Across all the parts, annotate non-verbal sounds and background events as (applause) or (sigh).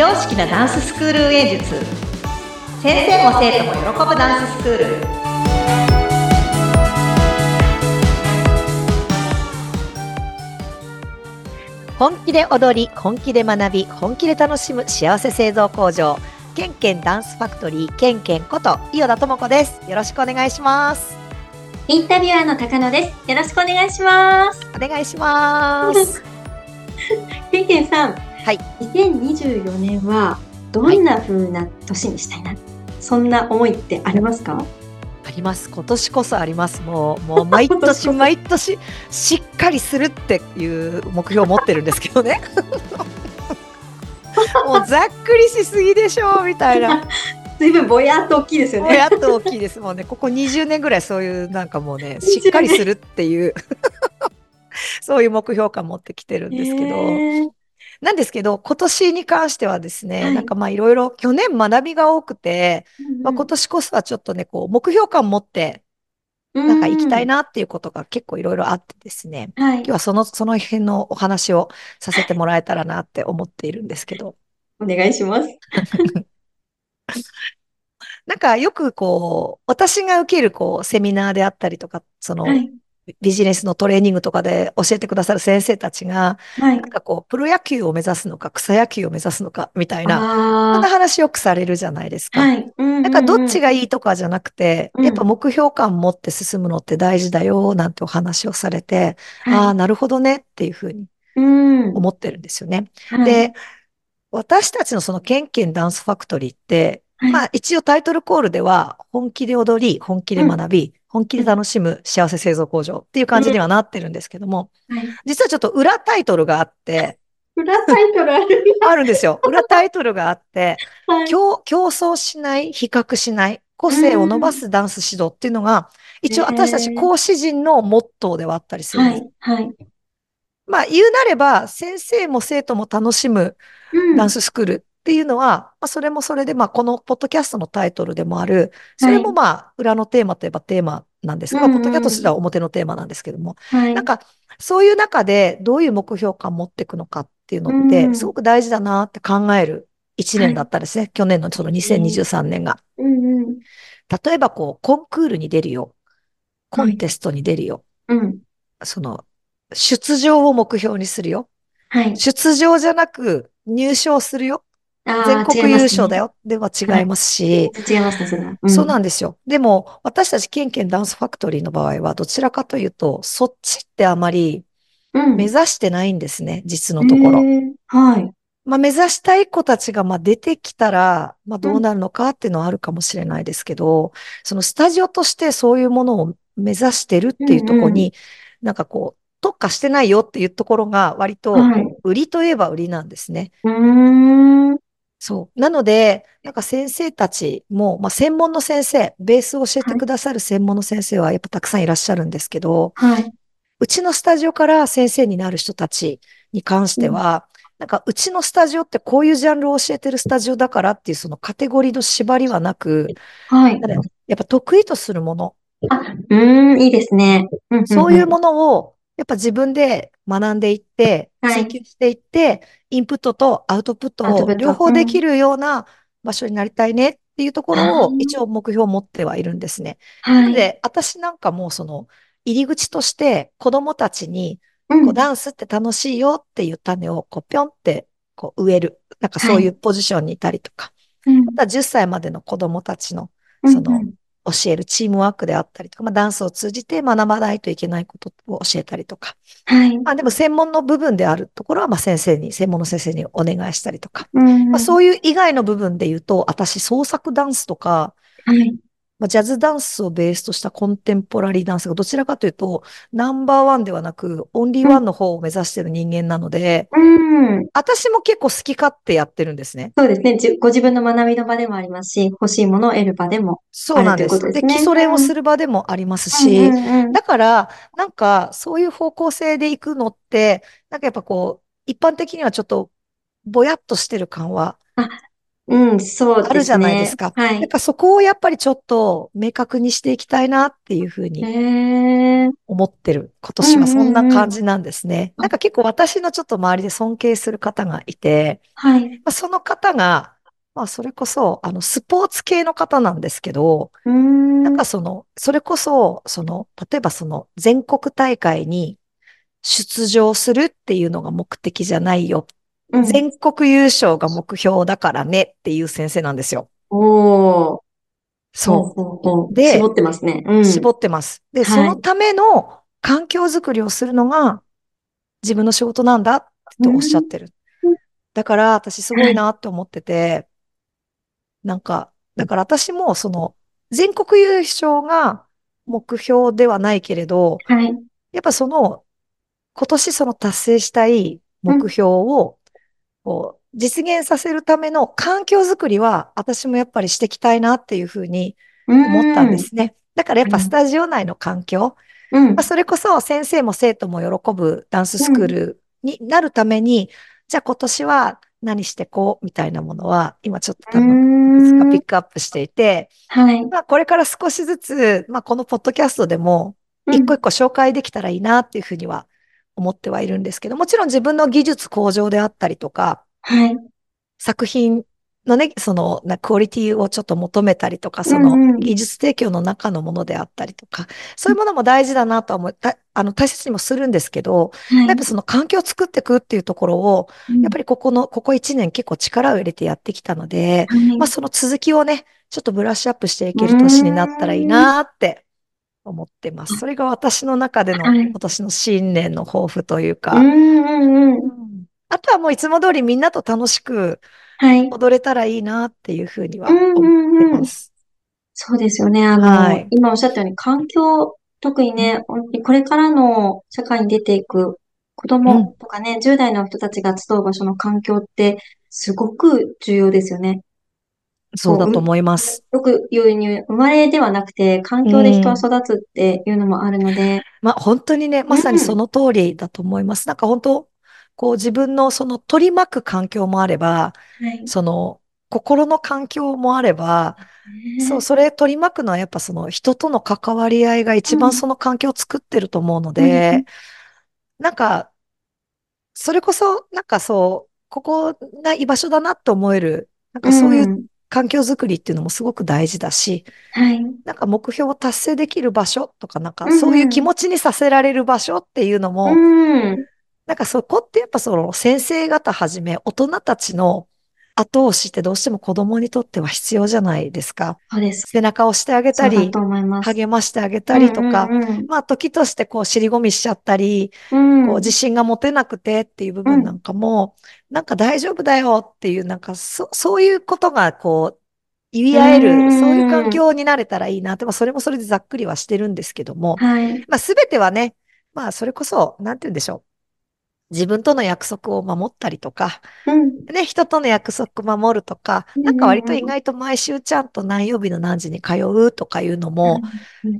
常識なダンススクール運営術。先生も生徒も喜ぶダンススクール。本気で踊り本気で学び本気で楽しむ幸せ製造工場。ケンケンダンスファクトリーケンケンこと伊予田智子です。よろしくお願いします。インタビュアーの高野です。よろしくお願いします。お願いします。(laughs) ケンケンさん、はい。2024年はどんな風な年にしたいな、そんな思いってありますか？あります。今年こそあります。もうもう毎年 (laughs) 毎年しっかりするっていう目標を持ってるんですけどね。(laughs) もうざっくりしすぎでしょみたいな。ずいぶんぼやっと大きいですよね。もうやっと大きいです。もんねここ20年ぐらいそういうなんかもうね (laughs) しっかりするっていうそういう目標感持ってきてるんですけど、へーなんですけど今年に関してはですね、はいなんかまあいろいろ去年学びが多くて、まあ、今年こそはちょっとねこう目標感持ってなんか行きたいな。なっていうことが結構いろいろあってですね、はい今日。はその、その辺のお話をさせてもらえたらなって思っているんですけど、お願いします。(laughs) なんかよくこう、私が受けるこう、セミナーであったりとか、そのはい。ビジネスのトレーニングとかで教えてくださる先生たちが、はいなん。かこう、プロ野球を目指すのか、草野球を目指すのか、みたいな、そんなあ話よくされるじゃないですあ。か。はい。うんなんかどっちが、がいいとかじゃなくて、うんやっぱ目標感持って進むのって大事だよ、なんてお話をされて、ああ、はなるほどねっていうふうにい。うん。思ってるんですよね。はい、で、私たちのそのケンケンダンスファクトリーって、はいまあ一応タイトルコールでは本気で踊り、本気で学び、本気で楽しむ幸せ製造工場っていう感じにはなってるんですけども、はい。実はちょっと裏タイトルがあって、裏タイトルある。あるんですよ。裏タイトルがあって、はい。競競争しない、比較しない、個性を伸ばすダンス指導っていうのが、一応私たち講師陣のモットーではあったりするんです。はい。はい。まあ言うなれば、先生も生徒も楽しむうんダンススクールっていうのは、まあ、それもそれで、まあ、このポッドキャストのタイトルでもある、それもまあ、裏のテーマといえばテーマなんですが、うんうんポッドキャストとしては表のテーマなんですけども、はい。なんか、そういう中でどういう目標感を持っていくのかっていうのっうて、んすごく大事だなって考える一年だったですね。去年のその2023年が。うんうん。例えば、こう、コンクールに出るよ。コンテストに出るよ。うん。その、出場を目標にするよ。はい。出場じゃなく入賞するよ。全国優勝だ。よ。では違いますし、違いますね、それは。そうんなんですよ。でも、私たちケンケンダンスファクトリーの場合は、どちらかというと、そっちってあまりうん。目指してないんですね、実のところ。へーはい。まあ、目指したい子たちがまあ出てきたら、まあ、どうなるのかっていうのはあるかもしれないですけど、そのスタジオとしてそういうものを目指してるっていうところに、なんかこう、特化してないよっていうところが割とはい。売りといえば売りなんですね。うーん。そう。なので、なんか先生たちも、まあ、専門の先生、ベースを教えてくださる専門の先生はやっぱたくさんいらっしゃるんですけど、はい。うちのスタジオから先生になる人たちに関しては、なんかうちのスタジオってこういうジャンルを教えてるスタジオだからっていうそのカテゴリーの縛りはなく、はい。やっぱ得意とするもの、あ、うーん、いいですね。うんそういうもものをやっぱ自分で学んでいって、はい。追求していって、インプットとアウトプットを両方できるような場所になりたいねっていうところを一応目標を持ってはいるんですね。はい。で、私なんかもその入り口として子供たちにうん。こうダンスって楽しいよっていう種をこうぴょんってこう植える。なんかそういうポジションにいたりとか、うん。また10歳までの子供たちのうん。その教えるチームワークであったりとか、まあ、ダンスを通じて学ばないといけないことを教えたりとか。はい。まあでも専門の部分であるところは、まあ先生に、専門の先生にお願いしたりとか。うんまあそういう以外の部分で言うと、私創作ダンスとか、はい。まあ、ジャズダンスをベースとしたコンテンポラリーダンスがどちらかというと、ナンバーワンではなく、オンリーワンの方を目指している人間なので、うん。私も結構好き勝手やってるんですね。そうですね。じご自分の学びの場でもありますし、欲しいものを得る場でも。そうなんです。で、基礎練をする場でもありますし、うんうんうんだから、なんか、そういう方向性で行くのって、なんかやっぱこう、一般的にはちょっと、ぼやっとしてる感はうん、そうであるじゃないですすね。か。はい。なんかそこをやっぱりちょっと明確にしていきたいなっていうふうへに思ってる。今う年はそんなんうん。感じなんですね。なんあ、か結構私のちょっと周りで尊敬する方がいて、はい。まあ、その方が、まあそれこそ、あの、スポーツ系の方なんですけど、うーなんん。かその、それこそ、その、例えばその全国大会に出場するっていうのが目的じゃないよ。うん。全国優勝が目標だからねっていう先生なんですよ。おー。そほうほう。う。絞っで、てますね。うん。絞ってます。で、そはい。のための環境づくりをするのが自分の仕事なんだっておっしゃっうん。てる。だから私すごいはい。なって思ってて、なんか、だから私もその全国優勝が目標ではないけれど、はい。やっぱその今年その達成したいうん。目標をこう実現させるための環境づくりは私もやっぱりしていきたいなっていうふうにう思ったんでん。すね。だからやっぱスはい。タジオ内の環境、まあ、うん。それこそ先生も生徒も喜ぶダンススクーうん。ルになるために、じゃあ今年は何してこうみたいなものは、今ちょっと多分いくつかピん。ックアップしていて、はい。まあこれから少しずつ、まあこのポッドキャストでもうん。一個一個紹介できたらいいなっていうふうには思ってはいるんですけど、もちろん自分の技術向上であったりとか、はい。作品のね、その、なクオリティをちょっと求めたりとか、うそのんうん。技術提供の中のものであったりとか、そういうものも大事だなとは思う、たあの、大切にもするんですけど、はい。やっぱその環境を作っていくっていうところを、うん。やっぱりここの、ここ1年結構力を入れてやってきたので、はい。まあその続きをね、ちょっとブラッシュアップしていける年になったらいいん。なって思ってます。それが私の中でのはい。今年の新年の抱負といううんか、うんうん。うんあとはもういつも通りみんなと楽しく、はい。踊れたらいいなっていうふうにうんは思ってうんうん。ます。そうですよね。あの、はい。今おっしゃったように環境、特にね、これからの社会に出ていく子供うん。とかね、10代の人たちが集う場所の環境ってすごく重要ですよね。そうだとう思います。よく言うに生まれではなくて環う境で人はん。育つっていうのもあるので、まあ本当にね、うまさにそん、の通りだと思います。なんか本当、こう自分のその取り巻く環境もあれば、はい。その心の環境もあれば、そう、ねそれ取り巻くのはやっぱその人との関わり合いが一番うん、その環境を作ってると思うのうん、うん。で、なんかそれこそ、なんかそう、ここが居場所だなって思える、なんうかそういうん環境づくりっていうのもすごく大事だし、はい。なんか目標を達成できる場所とか、なんかうん、そういううん。気持ちにさせられる場所っていうのうも、ん。なんかそこってやっぱその先生方はじめ大人たちの後押しってどうしても子供にとっては必要じゃないですか。そうです。背中を押してあげたり。励ましてあげたうん、りとか、うん、うん。まあ時としてこう尻込みしちゃったり、うこう自ん、信が持てなくてっていう部うん。分なんかも、なんか大丈夫だよっていう、なんかそ、そういうことがこう、言い合える、そういう環ん。境になれたらいいなって、まあそれもそれでざっくりはしてるんですけども、はい。まあすべてはね、まあそれこそ、なんて言うんでしょう。自分との約束を守ったりとか、うん。ね、人との約束守るとか、うんなんか割。と意外と毎週ちゃんと何曜日の何時に通うとかいうのも、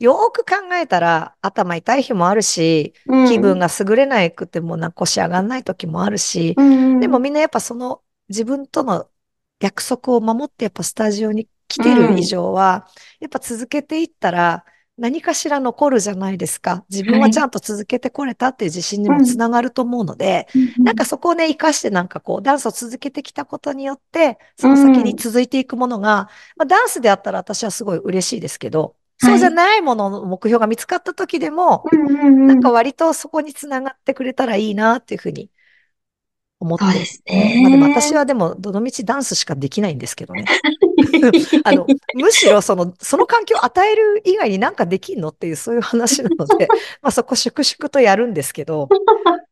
よーく考えたら頭痛い日もあるし、気分うん。が優れなくてもな腰上がんない時もあるし。でもみんなやっぱその自分との約束を守ってやっぱスタジオに来うてる以ん。上は、やっぱ続けていったら何かしら残るじゃないですか。自分はちゃはい。んと続けてこれたっていう自信にもつうん。ながると思うので、なんかうんそこをね、活かしてなんかこう、ダンスを続けてきたことによって、うその先にん。続いていくものが、まあ、ダンスであったら私はすごい嬉しいですけど、そうじゃはい。ないものの目標が見つかった時でも、うんうんうん。なんか割とそこにつながってくれたらいいなっていうふうに思ってるそうですね。まあでも私ね。はでも、どのみちダンスしかできないんですけどね。(laughs) あの、むしろその、その環境を与える以外になんかできんのっていう、そういう話なので、(laughs) まあそこ粛々とやるんですけど、(laughs)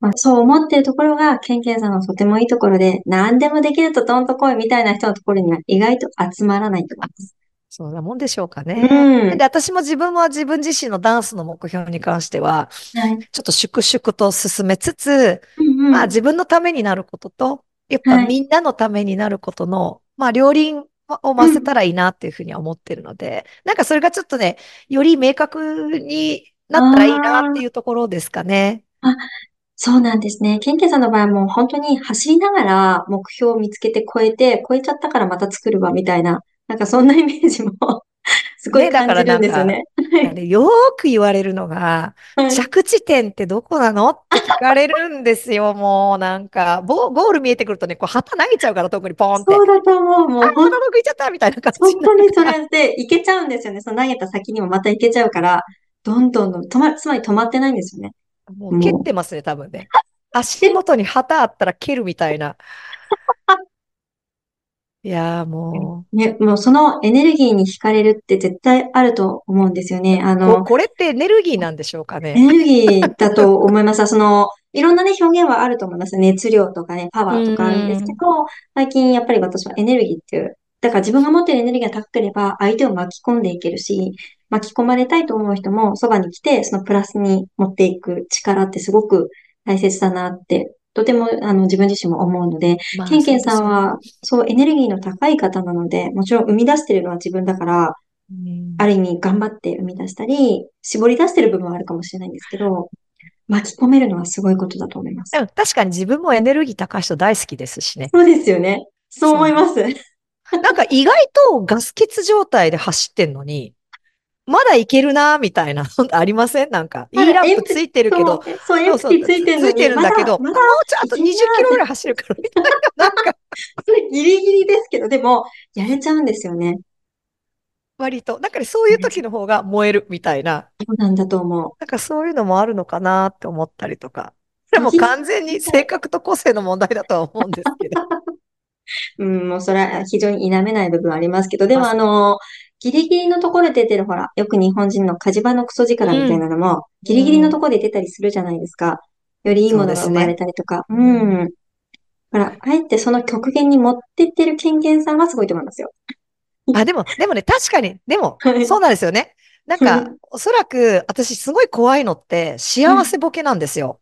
まあ、そう思ってるところが、ケンケンさんのとてもいいところで、何でもできるとどんと来いみたいな人のところには意外と集まらないと思います。そんなもんでしょうかうね。で、ん。私も自分は自分自身のダンスの目標に関しては、はい。ちょっと粛々と進めつつ、うんうん。まあ自分のためになることと、やっぱはい。みんなのためになることの、まあ両輪をうん。回せたらいいなっていうふうには思ってるので、なんかそれがちょっとね、より明確になったらいいなってあいうところですかね。そうなんですね。ケンケンさんの場合はもう本当に走りながら目標を見つけて超えて、超えちゃったからまた作るわみたいな、なんかそんなイメージも (laughs) すごいね、だから感じるなんですよね。はい。あれよーく言われるのが、はい着地点ってどこなのって聞かれるんですよ、(laughs) もうなんか、ボ、ゴール見えてくるとね、こう旗投げちゃうから、特にポーンって。そうだと思う。あ、もうほん、この僕行っちゃったみたいな感じ本当にそ。れでいけちゃうんですよね。その投げた先にもまたいけちゃうから、どんどんどん、止ま、つまり止まってないんですよね。もう蹴っ。てますね、多分ね。(laughs) 足で元に旗あったら蹴るみたいな。いやーもう、ね、もうそのエネルギーに惹かれるって絶対あると思うんですよね。あこ、の、これってエネルギーなんでしょうかね。エネルギーだと思います。(laughs) その、いろんなね、表現はあると思います。熱量とかね、パうワーとかあるんですけ。ど、最近やっぱり私はエネルギーっていう、だから自分が持っているエネルギーが高ければ相手を巻き込んでいけるし、巻き込まれたいと思う人もそばに来て、そのプラスに持っていく力ってすごく大切だなって、とてもあの自分自身も思うので、まあ、ケンケン。さんはそうエネルギーの高い方なので、もちろん生み出してるのは自分だから、うん。ある意味頑張って生み出したり、絞り出してる部分はあるかもしれないんですけど、巻き込めるのはすごいことだと思います。でも確かに自分もエネルギー高い人大好きですしね。そうですよね。そう思い。ます。なんか意外とガス欠状態で走ってんのに、まだいけるな、みたいな、(laughs) ありません？なんか、ま E だランエンプ、プついてるけど、そう、えそう、そうついつ、ついててるんだけど、まだあ、もうちょっといける20キロぐらい走るから、みたいな、なんか、それギリギリですけど、でも、やれちゃうんですよね。割と、なんかね、そういう。時の方が燃えるみたいな、そうなんだと思う。なんかそういうのもあるのかなって思ったりとか。でも完全に性格と個性の問題だとは思うんですけど。(laughs) うん、もうそれは非常に否めない部分はありますけど、でもあ。の、ギリギリのところで出てる、ほら、よく日本人の火事場のクソ力みたいうん。なのも、ギリギリのうん。ところで出たりするじゃないですか。よりいいものが生まれ。たりとか。ううん。ん。だから、あえてその極限に持ってってる権限さんはすごいと思いますよ。あ、でも、でもね、確かに、でも、はい。そうなんですよね。なんか、おそらく、私すごい怖いのって、幸せボケなんですよ。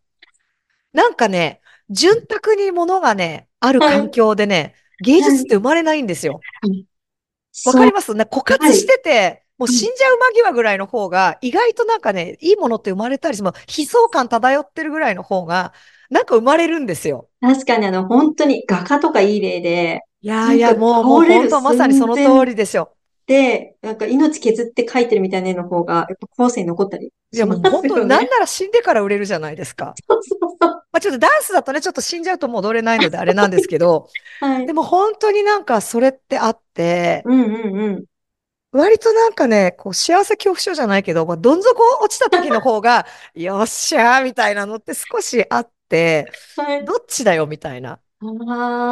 なんかね、潤沢にものがね、ある環はい。境でね、芸術ってはい。生まれないんですよ。はいわかります？ね。枯渇し。てて、もううん死んじゃう間際ぐらいの方が、意外となんかね、いいものって生まれたりしても、悲壮感漂ってるぐらいの方が、なんか生まれるんですよ。確かにあの、本当に画家とかいい例で、いやーいや、もう、もう本当まさにその通りですよ。で、なんか命削って描いてるみたいな絵の方が、やっぱ後世に残ったりいや、もう本当。なんなら死んでから売れるじゃないですか。そうそうそう。まあ、ちょっとダンスだとね、ちょっと死んじゃうともう踊れないのであれなんですけど、はい。でも本当になんかそれってあって、うんうんうん。割となんかね、こう幸せ恐怖症じゃないけど、まあ、どん底落ちた時の方が、(laughs) よっしゃーみたいなのって少しあって、はい。どっちだよみたいな。あ、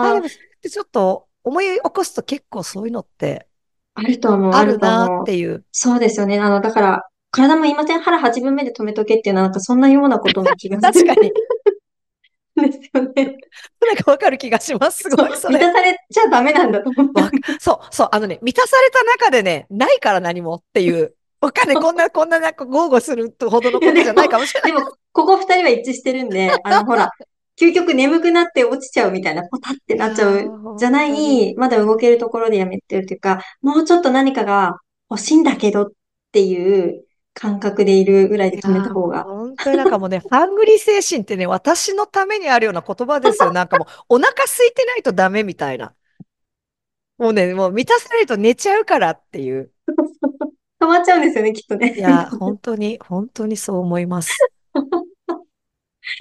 でああ、もそれってちょっと思い起こすと結構そういうのってあると思う、あるなっ。ていう。そうですよね。あの、だから、体も言いません。腹8分目で止めとけっていうのは、なんかそんなようなことな気がする (laughs) 確かに。ん (laughs) ですよね。なんかわかる気がします。すごい、満た。されちゃダメなんだと思わか、そう、そう、あのね、満たされた中でね、ないから何もっていう。わかんない。こんな、こんななんか豪語するほどのことじゃないかもしれない。でも、ここ二人は一致してるんで、あの、ほら、究極眠くなって落ちちゃうみたいな、ポタってなっちゃうー、じゃ。ない、まだ動けるところでやめてるというか、もうちょっと何かが欲しいんだけどっていう感覚でいるぐらいで止めた方が。本当になんかもうね、(laughs) ハングリー精神ってね、私のためにあるような言葉ですよ。なんかもう、お腹空いてないとダメみたいな。もうね、もう満たされると寝ちゃうからっていう。(laughs) 止まっちゃうんですよね、きっとね。いや、本当に、本当にそう思います。(laughs)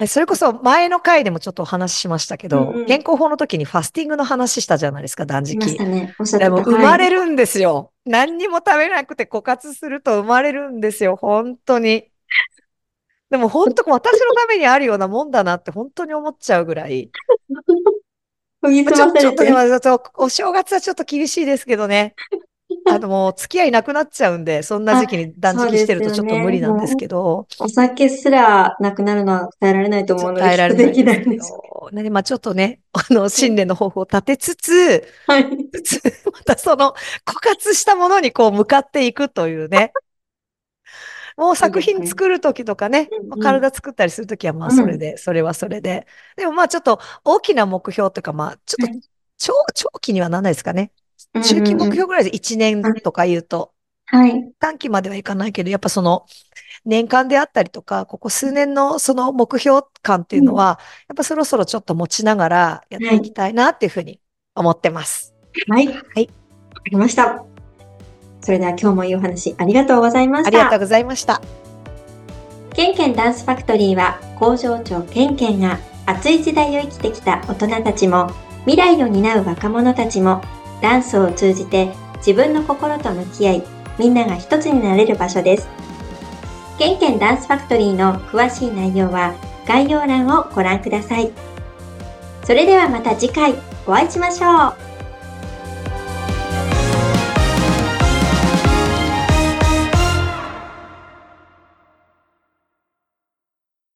えそれこそ前の回でもちょっとお話ししましたけど、うんうん。健康法の時にファスティングの話したじゃないですか、断しまし食。たね。おっしゃってた。でも生はい。まれるんですよ。何にも食べなくて枯渇すると生まれるんですよ、本当に。でも本当私のためにあるようなもんだなって本当に思っちゃうぐらい。(laughs) ちょ、っとね、お正月はちょっと厳しいですけどね。あの、(laughs) もう付き合いなくなっちゃうんで、そんなあ、時期に断食してるとちょっと無。理なんですもけど、う、お酒すらなくなるのは耐えられないと思うので、耐えられないですないんでまあちょっとね、あの。新年の抱負を立てつつ、はい。またその枯渇したものにこう向かっていくというね。もう作。品作るときとかね。体作ったりするときはまあうん。それで、それはそれで。でもまあちょっと大きな目標というかまあちょっとはい。長、長期にはならないですかね。うんう中期目んうん。標ぐらいで1年あ、とか言うと、はい。短期まではいかないけど、やっぱその年間であったりとか、ここ数年のその目標感っていうのは、やっぱそろそろちょっと持ちながらやっていきたいなっていうふうに思ってます。はい。はい。わかりました。それでは今日もいいお話ありがとうございました。ありがとうございました。ケンケンダンスファクトリーは工場長ケンケンが熱い時代を生きてきた大人たちも未来を担う若者たちもダンスを通じて自分の心と向き合いみんなが一つになれる場所です。ケンケンダンスファクトリーの詳しい内容は概要欄をご覧ください。それではまた次回お会いしましょう。